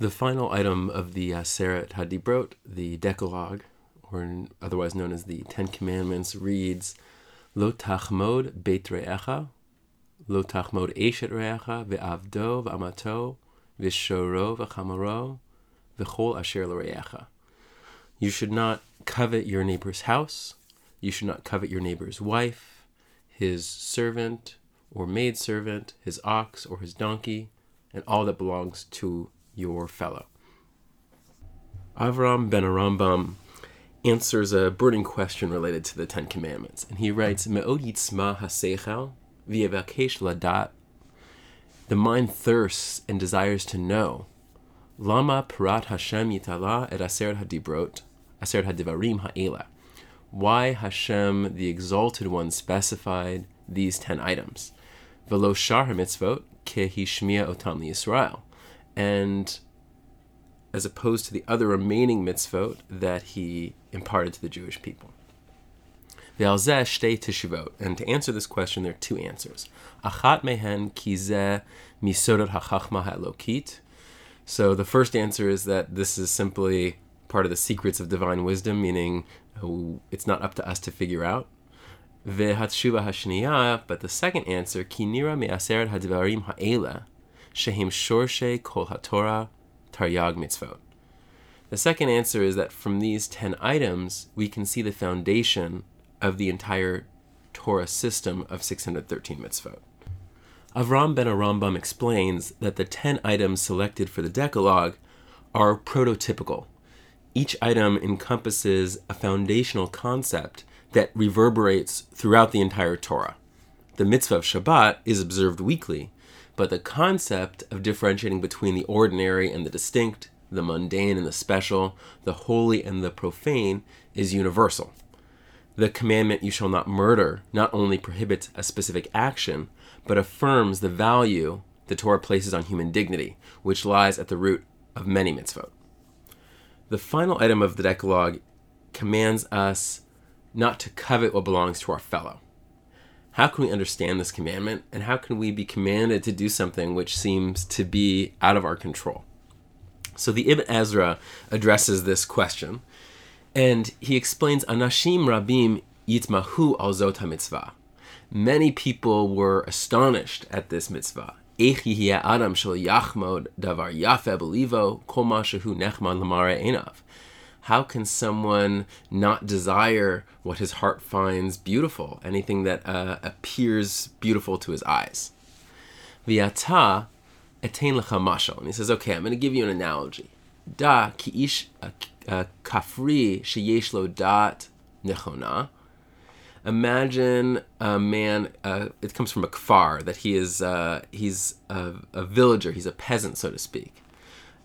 The final item of the uh, Aseret Hadibrot, the Decalogue, or otherwise known as the Ten Commandments, reads Lo tachmod beit re'echa, lo tachmod eshet re'echa, ve'avdo ve'amato, ve'shoro ve'chamaro, ve'chol asher re'echa. You should not covet your neighbor's house, you should not covet your neighbor's wife, his servant or maidservant, his ox or his donkey, and all that belongs to your fellow. Avram ben HaRambam answers a burning question related to the Ten Commandments, and he writes, Me'od. The mind thirsts and desires to know. Lama parat Hashem yitala et aseret hadibrot, aseret hadivarim ha'ela. Why Hashem, the Exalted One, specified these ten items. Velo shar mitzvot kehishmia otam Yisrael and as opposed to the other remaining mitzvot that he imparted to the Jewish people. And to answer this question, there are two answers. Achat mehen kizeh misodot hachachma ha'elokit. So the first answer is that this is simply part of the secrets of divine wisdom, meaning oh, it's not up to us to figure out. Vehatshuva hashniya, but the second answer, kinira me'aseret hadvarim ha'ela, Shehim Shorshe Kol HaTorah Taryag Mitzvot. The second answer is that from these 10 items, we can see the foundation of the entire Torah system of 613 mitzvot. Avram ben HaRambam explains that the 10 items selected for the Decalogue are prototypical. Each item encompasses a foundational concept that reverberates throughout the entire Torah. The mitzvah of Shabbat is observed weekly, but the concept of differentiating between the ordinary and the distinct, the mundane and the special, the holy and the profane is universal. The commandment, you shall not murder, not only prohibits a specific action, but affirms the value the Torah places on human dignity, which lies at the root of many mitzvot. The final item of the Decalogue commands us not to covet what belongs to our fellow how can we understand this commandment and how can we be commanded to do something which seems to be out of our control? So the Ibn Ezra addresses this question and he explains Anashim Rabim Yitmahu al Zot mitzvah. Many people were astonished at this mitzvah. Adam davar nechman enav how can someone not desire what his heart finds beautiful, anything that uh, appears beautiful to his eyes? Viata etain lecha mashal. And he says, okay, I'm going to give you an analogy. Da ki ish kafri sheyesh lo dat nechona. Imagine a man. Uh, it comes from a kfar that he is. Uh, he's a, a villager. He's a peasant, so to speak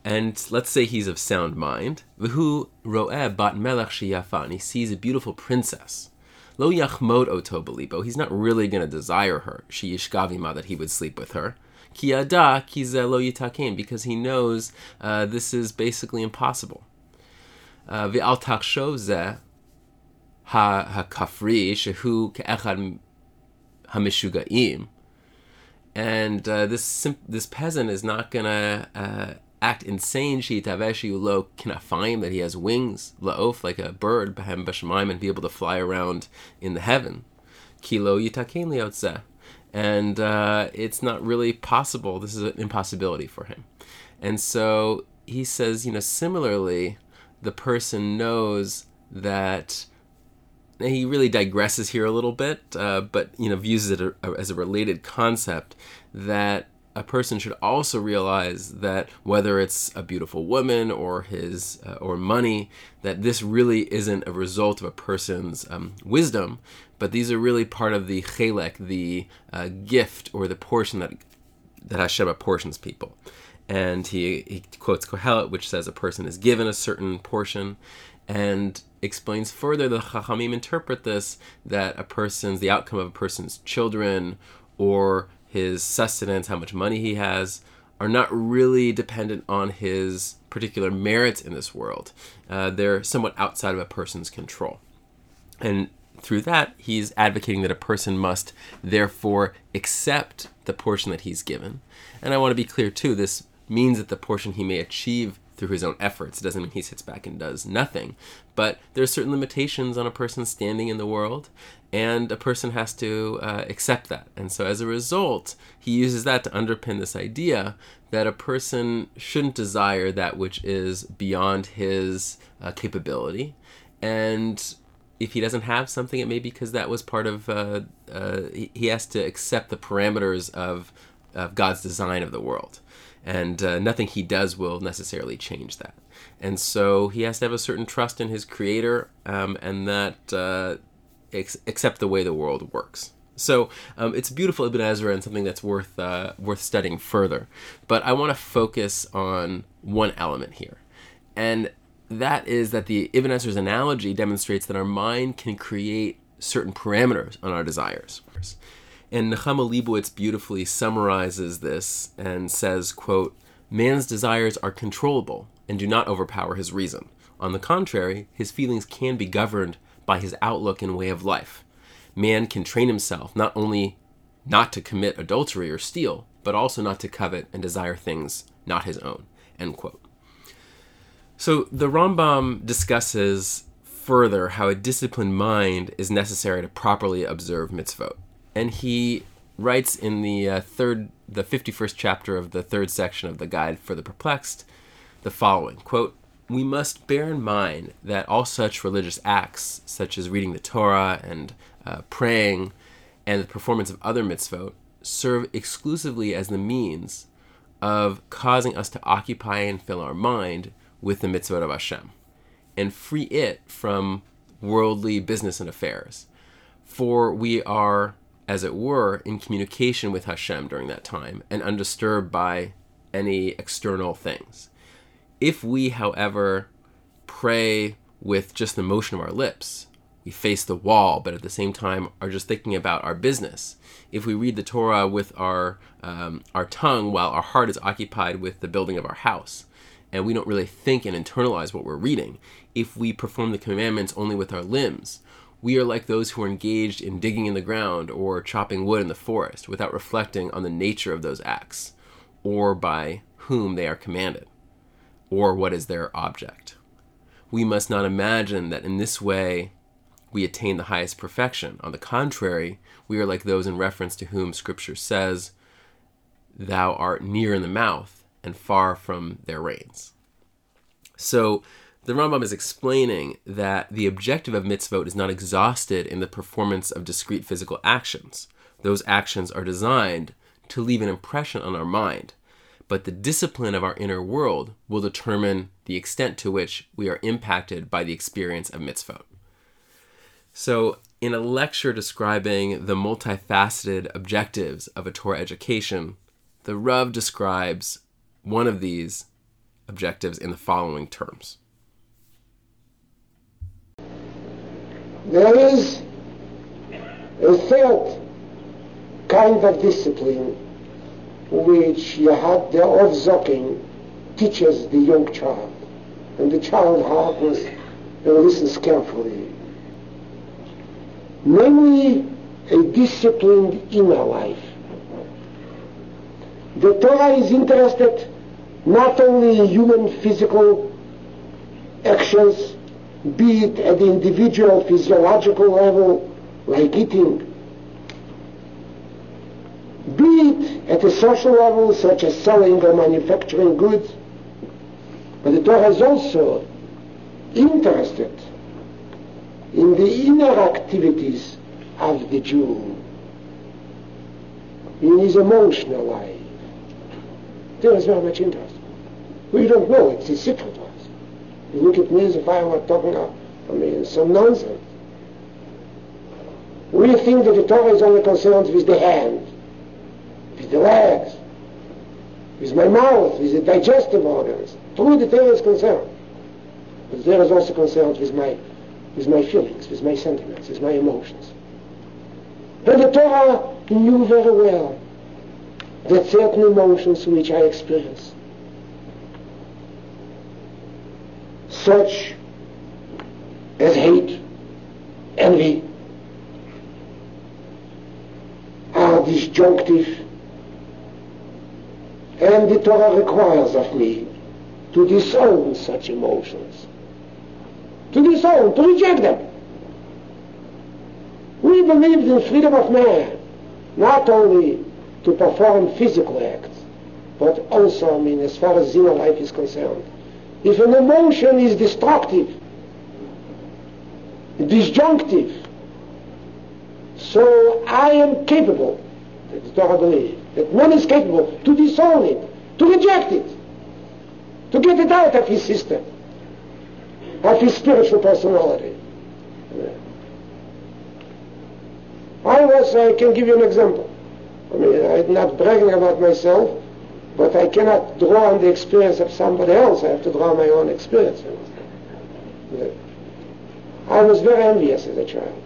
and let's say he's of sound mind. V'hu ro'eh bat melech sheyafan. He sees a beautiful princess. Lo yachmod oto belibo. He's not really going to desire her. She Sheyishkavima that he would sleep with her. Ki ada ki lo yitaken. Because he knows uh, this is basically impossible. Uh, V'al takshov zeh ha kafri shehu ke'echad hamishugaim. And uh, this this peasant is not gonna uh, act insane she taveshi lo kinafayim that he has wings? Laof like a bird behem b'shemaim and be able to fly around in the heaven. Kilo yitakein liotzeh and uh, it's not really possible. This is an impossibility for him. And so he says you know similarly the person knows that he really digresses here a little bit, uh, but you know views it as a related concept that a person should also realize that whether it's a beautiful woman or his uh, or money, that this really isn't a result of a person's um, wisdom, but these are really part of the chelek, the uh, gift or the portion that that Hashem apportions people. And he, he quotes Kohelet, which says a person is given a certain portion, and explains further the Chachamim interpret this that a person's the outcome of a person's children or his sustenance, how much money he has, are not really dependent on his particular merits in this world. Uh, they're somewhat outside of a person's control. And through that, he's advocating that a person must therefore accept the portion that he's given. And I want to be clear too this means that the portion he may achieve through his own efforts. It doesn't mean he sits back and does nothing. But there are certain limitations on a person's standing in the world, and a person has to uh, accept that. And so as a result, he uses that to underpin this idea that a person shouldn't desire that which is beyond his uh, capability. And if he doesn't have something, it may be because that was part of, uh, uh he, has to accept the parameters of, of God's design of the world and uh, nothing he does will necessarily change that. And so he has to have a certain trust in his creator, um, and that uh, ex- accept the way the world works. So um, it's beautiful Ibn Ezra and something that's worth uh, worth studying further. But I want to focus on one element here, and that is that the Ibn Ezra's analogy demonstrates that our mind can create certain parameters on our desires. And Nechama Leibowitz beautifully summarizes this and says, quote, Man's desires are controllable and do not overpower his reason. On the contrary, his feelings can be governed by his outlook and way of life. Man can train himself not only not to commit adultery or steal, but also not to covet and desire things not his own. End quote. So the Rambam discusses further how a disciplined mind is necessary to properly observe mitzvot and he writes in the uh, third, the fifty-first chapter of the third section of the Guide for the Perplexed, the following quote: "We must bear in mind that all such religious acts, such as reading the Torah and uh, praying, and the performance of other mitzvot, serve exclusively as the means of causing us to occupy and fill our mind with the mitzvot of Hashem, and free it from worldly business and affairs. For we are as it were, in communication with Hashem during that time and undisturbed by any external things. If we, however, pray with just the motion of our lips, we face the wall, but at the same time are just thinking about our business. If we read the Torah with our um, our tongue while our heart is occupied with the building of our house, and we don't really think and internalize what we're reading, if we perform the commandments only with our limbs, we are like those who are engaged in digging in the ground or chopping wood in the forest without reflecting on the nature of those acts, or by whom they are commanded, or what is their object. We must not imagine that in this way we attain the highest perfection. On the contrary, we are like those in reference to whom Scripture says, Thou art near in the mouth and far from their reins. So, the Rambam is explaining that the objective of mitzvot is not exhausted in the performance of discrete physical actions. Those actions are designed to leave an impression on our mind, but the discipline of our inner world will determine the extent to which we are impacted by the experience of mitzvot. So, in a lecture describing the multifaceted objectives of a Torah education, the Rav describes one of these objectives in the following terms. There is a third kind of discipline which Yahad the Zokin teaches the young child. And the child hearkens and listens carefully. Namely, a disciplined inner life. The Torah is interested not only in human physical actions, be it at the individual physiological level, like eating, be it at a social level, such as selling or manufacturing goods. But the Torah is also interested in the inner activities of the Jew, in his emotional life. There is very much interest. We don't know, it's a secret one. You look at me as if I were talking, of, I mean, some nonsense. We think that the Torah is only concerned with the hand, with the legs, with my mouth, with the digestive organs. True, the Torah is concerned. But the Torah is also concerned with my, with my feelings, with my sentiments, with my emotions. But the Torah knew very well that certain emotions which I experience such as hate, envy, are disjunctive And the Torah requires of me to disown such emotions. To disown, to reject them. We believed in freedom of man, not only to perform physical acts, but also, I mean, as far as inner life is concerned. If an emotion is destructive, disjunctive, so I am capable, believes, that man is capable to disown it, to reject it, to get it out of his system, of his spiritual personality. I was, I can give you an example. I mean, I'm not bragging about myself, but I cannot draw on the experience of somebody else. I have to draw on my own experience. I was very envious as a child.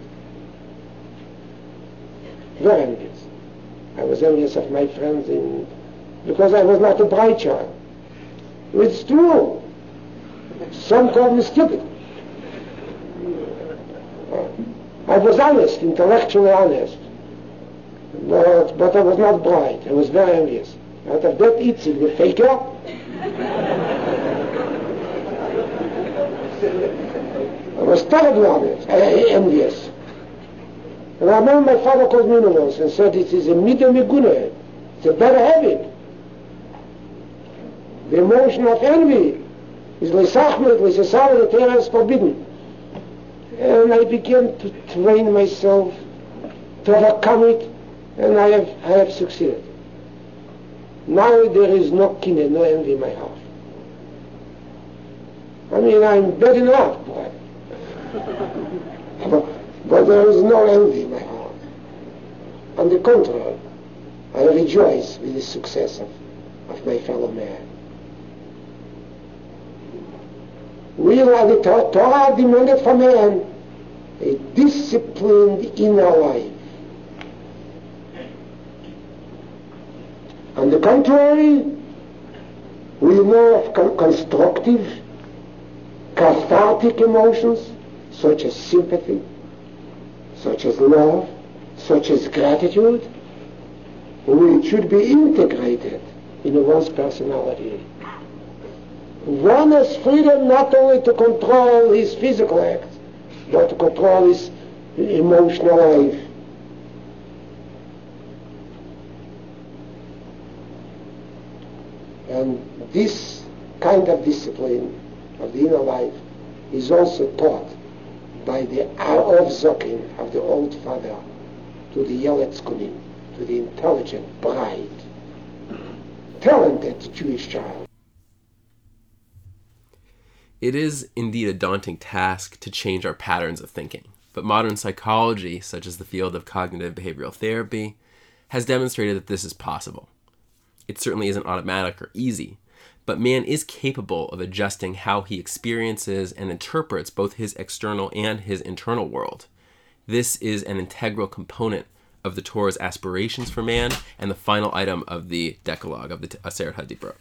Very envious. I was envious of my friends in, because I was not a bright child. It's true. Some call me stupid. I was honest, intellectually honest. But, but I was not bright. I was very envious. Terribly honest, uh, envious. And I remember my father called me once and said it is a midah meguna. It's a bad habit. The emotion of envy is leisachmet, leisachmet, is forbidden. And I began to train myself to overcome it, and I have, I have succeeded. Now there is no kineh, no envy in my heart. I mean, I'm bad enough, boy. but, but there is no envy in my heart. On the contrary, I rejoice with the success of, of my fellow man. We are the Torah demanded from man a disciplined inner life. On the contrary, we know of con- constructive, cathartic emotions such as sympathy, such as love, such as gratitude, which should be integrated in one's personality. One has freedom not only to control his physical acts, but to control his emotional life. And this kind of discipline of the inner life is also taught by the Avzokin of the old father to the Yeletz Kunim, to the intelligent, bright, talented Jewish child. It is indeed a daunting task to change our patterns of thinking, but modern psychology, such as the field of cognitive behavioral therapy, has demonstrated that this is possible. It certainly isn't automatic or easy, but man is capable of adjusting how he experiences and interprets both his external and his internal world. This is an integral component of the Torah's aspirations for man and the final item of the Decalogue of the Aseret HaDibrot.